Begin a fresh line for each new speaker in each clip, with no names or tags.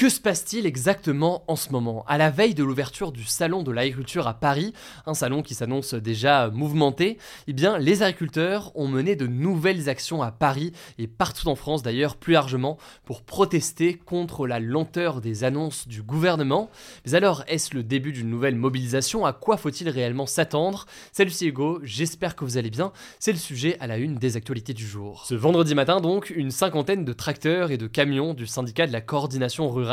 Que se passe-t-il exactement en ce moment? À la veille de l'ouverture du salon de l'agriculture à Paris, un salon qui s'annonce déjà mouvementé, eh bien les agriculteurs ont mené de nouvelles actions à Paris et partout en France d'ailleurs plus largement pour protester contre la lenteur des annonces du gouvernement. Mais alors est-ce le début d'une nouvelle mobilisation? À quoi faut-il réellement s'attendre? Salut c'est Hugo, j'espère que vous allez bien. C'est le sujet à la une des actualités du jour. Ce vendredi matin donc, une cinquantaine de tracteurs et de camions du syndicat de la coordination rurale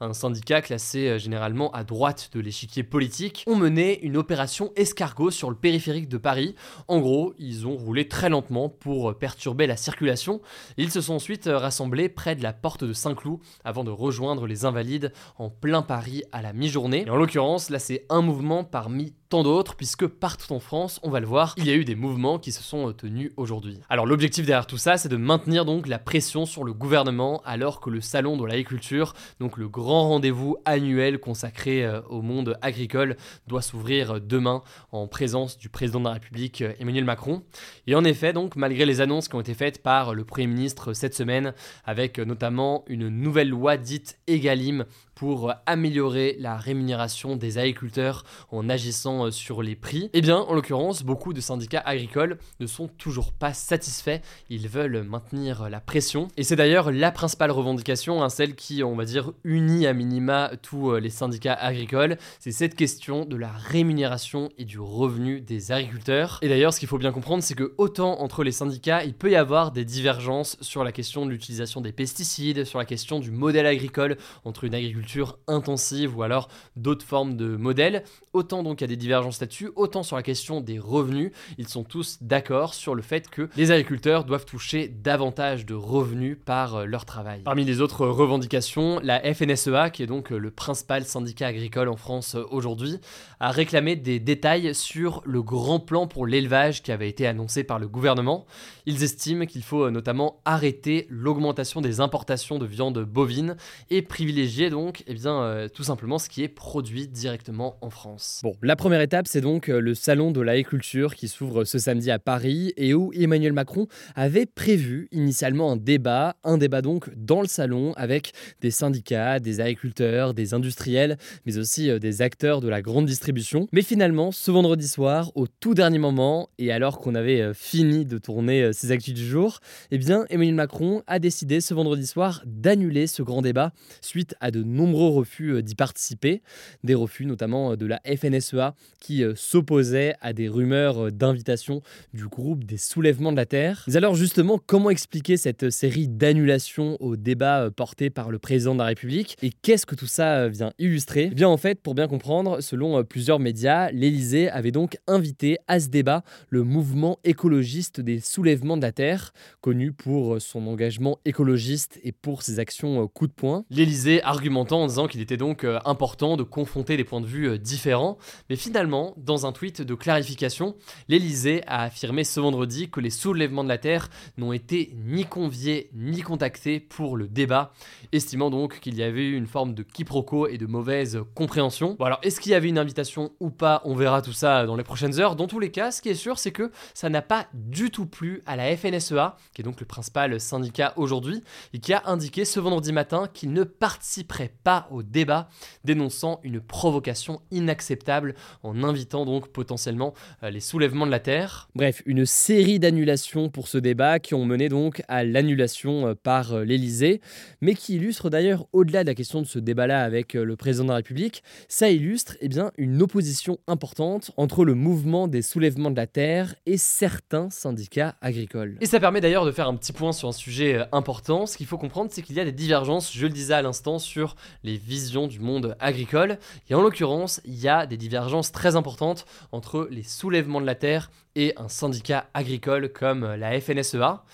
un syndicat classé euh, généralement à droite de l'échiquier politique, ont mené une opération escargot sur le périphérique de Paris. En gros, ils ont roulé très lentement pour euh, perturber la circulation. Ils se sont ensuite euh, rassemblés près de la porte de Saint-Cloud avant de rejoindre les Invalides en plein Paris à la mi-journée. Et en l'occurrence, là c'est un mouvement parmi tant d'autres, puisque partout en France, on va le voir, il y a eu des mouvements qui se sont tenus aujourd'hui. Alors l'objectif derrière tout ça, c'est de maintenir donc la pression sur le gouvernement alors que le salon de l'agriculture, donc le grand rendez-vous annuel consacré euh, au monde agricole, doit s'ouvrir demain en présence du président de la République euh, Emmanuel Macron. Et en effet, donc malgré les annonces qui ont été faites par le Premier ministre cette semaine, avec notamment une nouvelle loi dite Egalim pour améliorer la rémunération des agriculteurs en agissant euh, sur les prix, eh bien, en l'occurrence, beaucoup de syndicats agricoles ne sont toujours pas satisfaits. Ils veulent maintenir la pression. Et c'est d'ailleurs la principale revendication, hein, celle qui, on va dire, unit à minima tous euh, les syndicats agricoles. C'est cette question de la rémunération et du revenu des agriculteurs. Et d'ailleurs, ce qu'il faut bien comprendre, c'est que autant entre les syndicats, il peut y avoir des divergences sur la question de l'utilisation des pesticides, sur la question du modèle agricole entre une agriculture intensive ou alors d'autres formes de modèles. Autant donc il y a des divergences là-dessus, autant sur la question des revenus, ils sont tous d'accord sur le fait que les agriculteurs doivent toucher davantage de revenus par euh, leur travail. Parmi les autres revendications, la FNSEA, qui est donc euh, le principal syndicat agricole en France euh, aujourd'hui, a réclamé des détails sur le grand plan pour l'élevage qui avait été annoncé par le gouvernement. Ils estiment qu'il faut notamment arrêter l'augmentation des importations de viande bovine et privilégier donc eh bien, tout simplement ce qui est produit directement en France. Bon, la première étape, c'est donc euh, le salon de l'agriculture qui s'ouvre ce samedi à Paris et où Emmanuel Macron avait prévu initialement un débat, un débat donc dans le salon avec des syndicats, des agriculteurs, des industriels, mais aussi euh, des acteurs de la grande distribution. Mais finalement, ce vendredi soir, au tout dernier moment, et alors qu'on avait fini de tourner ses actus du jour, eh bien, Emmanuel Macron a décidé ce vendredi soir d'annuler ce grand débat suite à de nombreux refus euh, d'y participer, des refus notamment euh, de la FNSEA qui euh, s'opposait à des rumeurs d'invitation du groupe des soulèvements de la Terre. Mais alors justement, comment expliquer cette série d'annulations au débat porté par le président de la République? Et qu'est-ce que tout ça vient illustrer? Eh bien en fait, pour bien comprendre, selon plusieurs médias, l'Élysée avait donc invité à ce débat le mouvement écologiste des soulèvements de la Terre, connu pour son engagement écologiste et pour ses actions coup de poing. L'Élysée argumente en disant qu'il était donc euh, important de confronter des points de vue euh, différents. Mais finalement, dans un tweet de clarification, l'Elysée a affirmé ce vendredi que les soulèvements de la Terre n'ont été ni conviés ni contactés pour le débat, estimant donc qu'il y avait eu une forme de quiproquo et de mauvaise compréhension. Bon alors, est-ce qu'il y avait une invitation ou pas? On verra tout ça dans les prochaines heures. Dans tous les cas, ce qui est sûr, c'est que ça n'a pas du tout plu à la FNSEA, qui est donc le principal syndicat aujourd'hui, et qui a indiqué ce vendredi matin qu'il ne participerait pas au débat, dénonçant une provocation inacceptable en invitant donc potentiellement euh, les soulèvements de la Terre. Bref, une série d'annulations pour ce débat qui ont mené donc à l'annulation euh, par euh, l'Elysée, mais qui illustre d'ailleurs au-delà de la question de ce débat-là avec le président de la République, ça illustre eh bien, une opposition importante entre le mouvement des soulèvements de la Terre et certains syndicats agricoles. Et ça permet d'ailleurs de faire un petit point sur un sujet important. Ce qu'il faut comprendre, c'est qu'il y a des divergences, je le disais à l'instant, sur les visions du monde agricole. Et en l'occurrence, il y a des divergences très importantes entre les soulèvements de la terre et un syndicat agricole comme la FNSEA.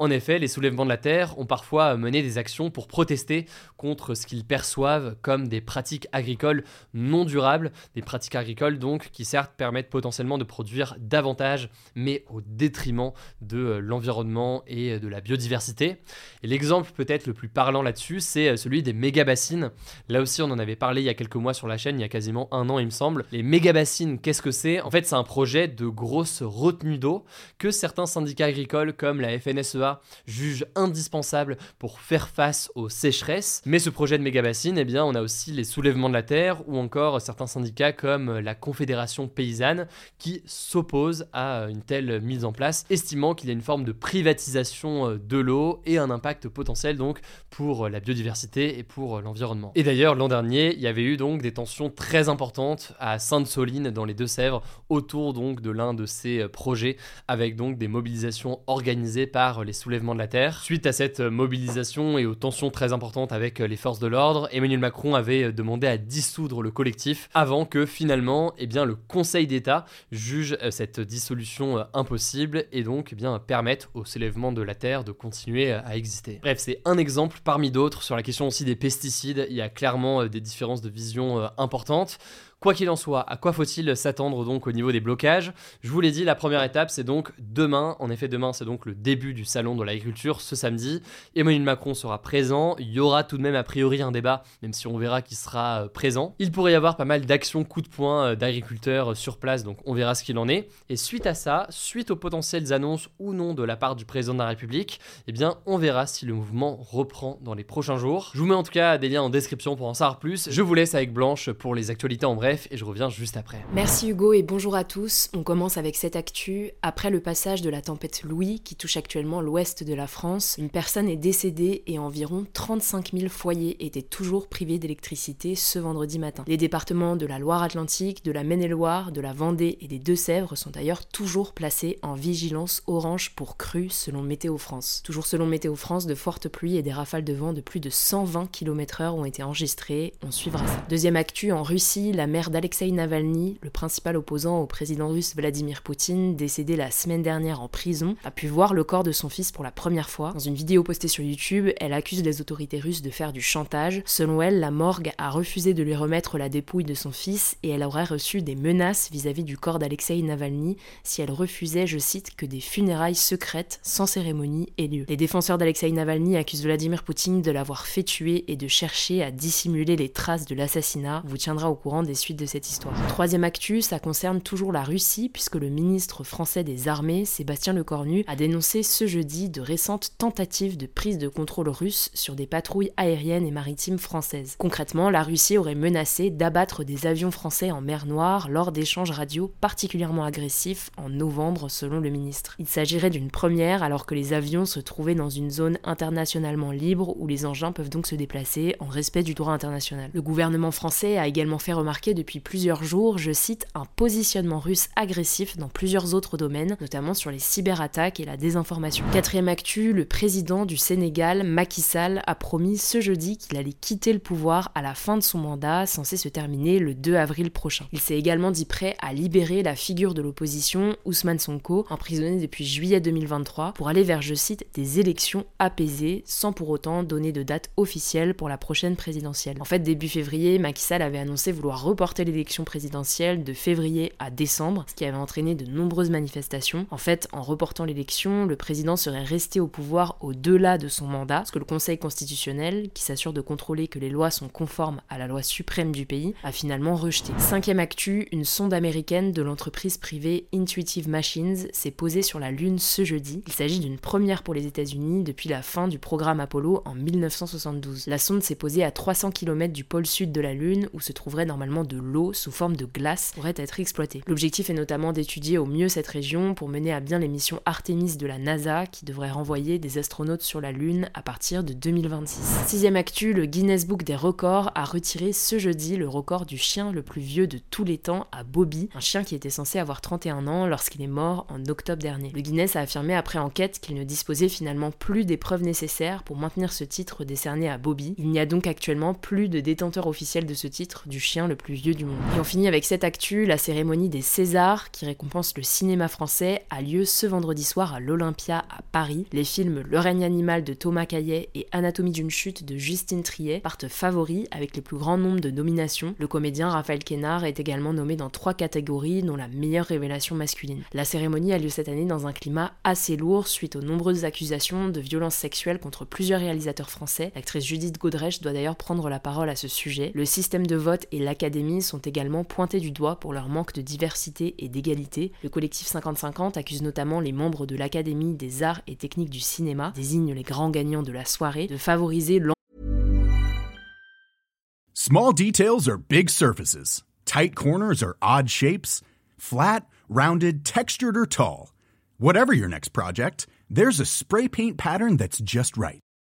En effet, les soulèvements de la Terre ont parfois mené des actions pour protester contre ce qu'ils perçoivent comme des pratiques agricoles non durables, des pratiques agricoles donc qui certes permettent potentiellement de produire davantage, mais au détriment de euh, l'environnement et de la biodiversité. Et l'exemple peut-être le plus parlant là-dessus, c'est euh, celui des méga-bassines. Là aussi, on en avait parlé il y a quelques mois sur la chaîne, il y a quasiment un an il me semble. Les méga-bassines, qu'est-ce que c'est? En fait, c'est un projet de grosse retenue d'eau que certains syndicats agricoles comme la FNSEA juge indispensable pour faire face aux sécheresses. Mais ce projet de méga bassine, eh bien, on a aussi les soulèvements de la terre ou encore certains syndicats comme la Confédération paysanne qui s'opposent à une telle mise en place, estimant qu'il y a une forme de privatisation euh, de l'eau et un impact potentiel donc pour la biodiversité et pour l'environnement. Et d'ailleurs, l'an dernier, il y avait eu donc des tensions très importantes à Sainte-Soline dans les Deux-Sèvres autour donc de l'un de ces projets avec donc des mobilisations organisées par les soulèvements de la Terre. Suite à cette mobilisation et aux tensions très importantes avec les forces de l'ordre, Emmanuel Macron avait demandé à dissoudre le collectif avant que finalement eh bien, le Conseil d'État juge euh, cette dissolution euh, impossible et donc eh bien, permette au soulèvement de la Terre de continuer à exister. Bref, c'est un exemple parmi d'autres sur la question aussi des pesticides. Il y a clairement euh, des différences de vision importantes. Quoi qu'il en soit, à quoi faut-il s'attendre donc au niveau des blocages? Je vous l'ai dit, la première étape c'est donc demain. En effet, demain c'est donc le début du salon de l'agriculture ce samedi. Emmanuel Macron sera présent. Il y aura tout de même a priori un débat, même si on verra qu'il sera euh, présent. Il pourrait y avoir pas mal d'actions coup de poing euh, d'agriculteurs euh, sur place, donc on verra ce qu'il en est. Et suite à ça, suite aux potentielles annonces ou non de la part du président de la République, eh bien on verra si le mouvement reprend dans les prochains jours. Je vous mets en tout cas des liens en description pour en savoir plus. Je vous laisse avec Blanche pour les actualités en bref et je reviens juste après.
Merci Hugo et bonjour à tous. On commence avec cette actu. Après le passage de la tempête Louis qui touche actuellement l'ouest de la France, une personne est décédée et environ 35 000 foyers étaient toujours privés d'électricité ce vendredi matin. Les départements de la Loire-Atlantique, de la Maine-et-Loire, de la Vendée et des Deux-Sèvres sont d'ailleurs toujours placés en vigilance orange pour crue selon Météo France. Toujours selon Météo France, de fortes pluies et des rafales de vent de plus de 120 km/h ont été enregistrées. On suivra ça. Deuxième actu, en Russie, la mer d'Alexei Navalny, le principal opposant au président russe Vladimir Poutine, décédé la semaine dernière en prison, a pu voir le corps de son fils pour la première fois. Dans une vidéo postée sur YouTube, elle accuse les autorités russes de faire du chantage. Selon elle, la morgue a refusé de lui remettre la dépouille de son fils et elle aurait reçu des menaces vis-à-vis du corps d'Alexei Navalny si elle refusait, je cite, que des funérailles secrètes, sans cérémonie, aient lieu. Les défenseurs d'Alexei Navalny accusent Vladimir Poutine de l'avoir fait tuer et de chercher à dissimuler les traces de l'assassinat. Vous tiendra au courant des suites de cette histoire. Troisième actu, ça concerne toujours la Russie, puisque le ministre français des Armées, Sébastien Lecornu, a dénoncé ce jeudi de récentes tentatives de prise de contrôle russe sur des patrouilles aériennes et maritimes françaises. Concrètement, la Russie aurait menacé d'abattre des avions français en mer Noire lors d'échanges radio particulièrement agressifs en novembre, selon le ministre. Il s'agirait d'une première alors que les avions se trouvaient dans une zone internationalement libre où les engins peuvent donc se déplacer en respect du droit international. Le gouvernement français a également fait remarquer depuis plusieurs jours, je cite, un positionnement russe agressif dans plusieurs autres domaines, notamment sur les cyberattaques et la désinformation. Quatrième actu, le président du Sénégal, Macky Sall, a promis ce jeudi qu'il allait quitter le pouvoir à la fin de son mandat, censé se terminer le 2 avril prochain. Il s'est également dit prêt à libérer la figure de l'opposition, Ousmane Sonko, emprisonné depuis juillet 2023, pour aller vers, je cite, des élections apaisées, sans pour autant donner de date officielle pour la prochaine présidentielle. En fait, début février, Macky Sall avait annoncé vouloir l'élection présidentielle de février à décembre, ce qui avait entraîné de nombreuses manifestations. En fait, en reportant l'élection, le président serait resté au pouvoir au-delà de son mandat, ce que le Conseil constitutionnel, qui s'assure de contrôler que les lois sont conformes à la loi suprême du pays, a finalement rejeté. Cinquième actu, une sonde américaine de l'entreprise privée Intuitive Machines s'est posée sur la Lune ce jeudi. Il s'agit d'une première pour les États-Unis depuis la fin du programme Apollo en 1972. La sonde s'est posée à 300 km du pôle sud de la Lune, où se trouverait normalement de l'eau sous forme de glace pourrait être exploitée. L'objectif est notamment d'étudier au mieux cette région pour mener à bien les missions Artemis de la NASA qui devrait renvoyer des astronautes sur la Lune à partir de 2026. Sixième actu, le Guinness Book des records a retiré ce jeudi le record du chien le plus vieux de tous les temps à Bobby, un chien qui était censé avoir 31 ans lorsqu'il est mort en octobre dernier. Le Guinness a affirmé après enquête qu'il ne disposait finalement plus des preuves nécessaires pour maintenir ce titre décerné à Bobby. Il n'y a donc actuellement plus de détenteur officiel de ce titre du chien le plus du monde. Et on finit avec cette actu, la cérémonie des Césars, qui récompense le cinéma français, a lieu ce vendredi soir à l'Olympia à Paris. Les films Le règne animal de Thomas Caillet et Anatomie d'une chute de Justine Triet partent favoris avec les plus grands nombres de nominations. Le comédien Raphaël Quénard est également nommé dans trois catégories, dont la meilleure révélation masculine. La cérémonie a lieu cette année dans un climat assez lourd suite aux nombreuses accusations de violences sexuelles contre plusieurs réalisateurs français. L'actrice Judith Godrèche doit d'ailleurs prendre la parole à ce sujet. Le système de vote et l'académie sont également pointés du doigt pour leur manque de diversité et d'égalité. Le collectif 50-50 accuse notamment les membres de l'Académie des arts et techniques du cinéma, désigne les grands gagnants de la soirée, de favoriser
Small details are big surfaces. Tight corners are odd shapes. Flat, rounded, textured, or tall. Whatever your next project, there's a spray paint pattern that's just right.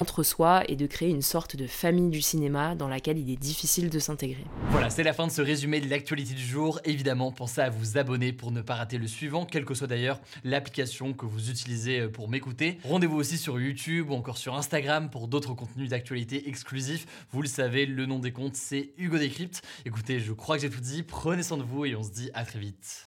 entre soi et de créer une sorte de famille du cinéma dans laquelle il est difficile de s'intégrer.
Voilà, c'est la fin de ce résumé de l'actualité du jour. Évidemment, pensez à vous abonner pour ne pas rater le suivant, quelle que soit d'ailleurs l'application que vous utilisez euh, pour m'écouter. Rendez-vous aussi sur YouTube ou encore sur Instagram pour d'autres contenus d'actualité exclusifs. Vous le savez, le nom des comptes, c'est Hugo Décrypte. Écoutez, je crois que j'ai tout dit. Prenez soin de vous et on se dit à très vite.